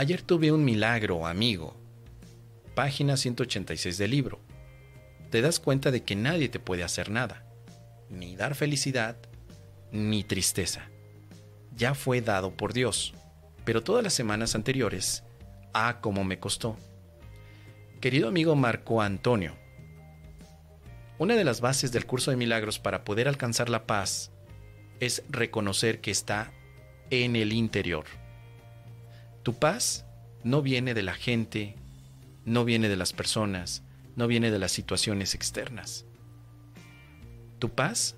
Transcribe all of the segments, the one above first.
Ayer tuve un milagro, amigo. Página 186 del libro. Te das cuenta de que nadie te puede hacer nada, ni dar felicidad, ni tristeza. Ya fue dado por Dios, pero todas las semanas anteriores, ah, como me costó. Querido amigo Marco Antonio, una de las bases del curso de milagros para poder alcanzar la paz es reconocer que está en el interior. Tu paz no viene de la gente, no viene de las personas, no viene de las situaciones externas. Tu paz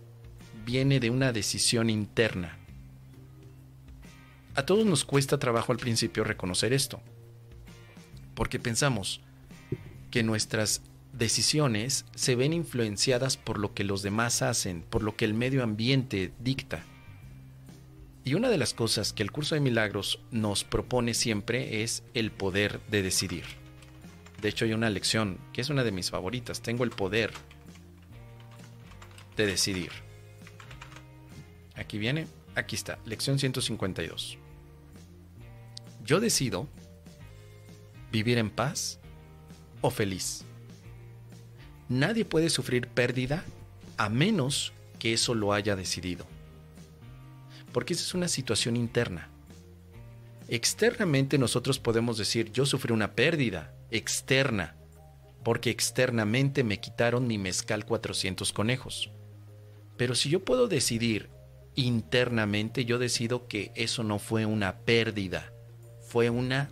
viene de una decisión interna. A todos nos cuesta trabajo al principio reconocer esto, porque pensamos que nuestras decisiones se ven influenciadas por lo que los demás hacen, por lo que el medio ambiente dicta. Y una de las cosas que el curso de milagros nos propone siempre es el poder de decidir. De hecho, hay una lección que es una de mis favoritas. Tengo el poder de decidir. Aquí viene, aquí está, lección 152. Yo decido vivir en paz o feliz. Nadie puede sufrir pérdida a menos que eso lo haya decidido. Porque esa es una situación interna. Externamente nosotros podemos decir, yo sufrí una pérdida externa, porque externamente me quitaron mi mezcal 400 conejos. Pero si yo puedo decidir internamente, yo decido que eso no fue una pérdida, fue una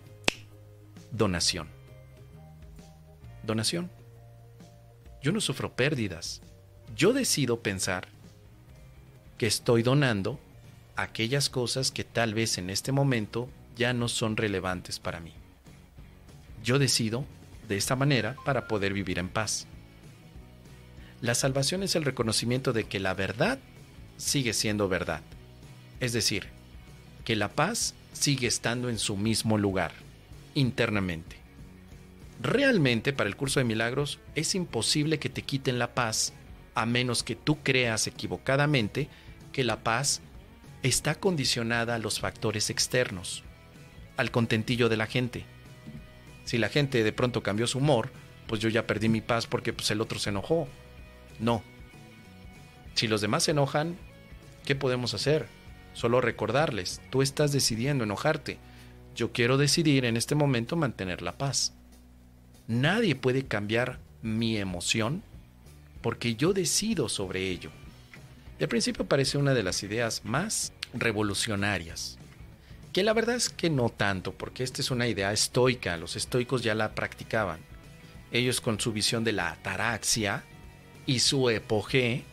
donación. Donación. Yo no sufro pérdidas. Yo decido pensar que estoy donando aquellas cosas que tal vez en este momento ya no son relevantes para mí. Yo decido de esta manera para poder vivir en paz. La salvación es el reconocimiento de que la verdad sigue siendo verdad. Es decir, que la paz sigue estando en su mismo lugar, internamente. Realmente para el curso de milagros es imposible que te quiten la paz a menos que tú creas equivocadamente que la paz está condicionada a los factores externos, al contentillo de la gente. Si la gente de pronto cambió su humor, pues yo ya perdí mi paz porque pues, el otro se enojó. No. Si los demás se enojan, ¿qué podemos hacer? Solo recordarles, tú estás decidiendo enojarte. Yo quiero decidir en este momento mantener la paz. Nadie puede cambiar mi emoción porque yo decido sobre ello. De principio parece una de las ideas más revolucionarias, que la verdad es que no tanto, porque esta es una idea estoica, los estoicos ya la practicaban. Ellos con su visión de la ataraxia y su epoge,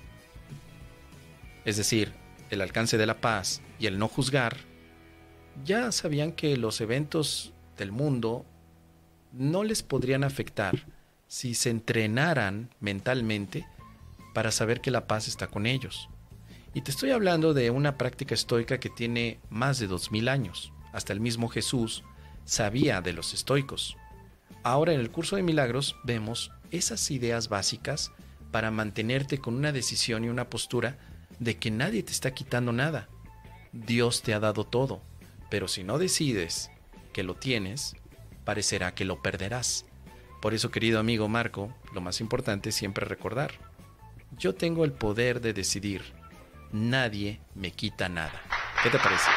es decir, el alcance de la paz y el no juzgar, ya sabían que los eventos del mundo no les podrían afectar si se entrenaran mentalmente para saber que la paz está con ellos. Y te estoy hablando de una práctica estoica que tiene más de dos mil años. Hasta el mismo Jesús sabía de los estoicos. Ahora en el curso de milagros vemos esas ideas básicas para mantenerte con una decisión y una postura de que nadie te está quitando nada. Dios te ha dado todo, pero si no decides que lo tienes, parecerá que lo perderás. Por eso, querido amigo Marco, lo más importante es siempre recordar, yo tengo el poder de decidir, nadie me quita nada. ¿Qué te parece?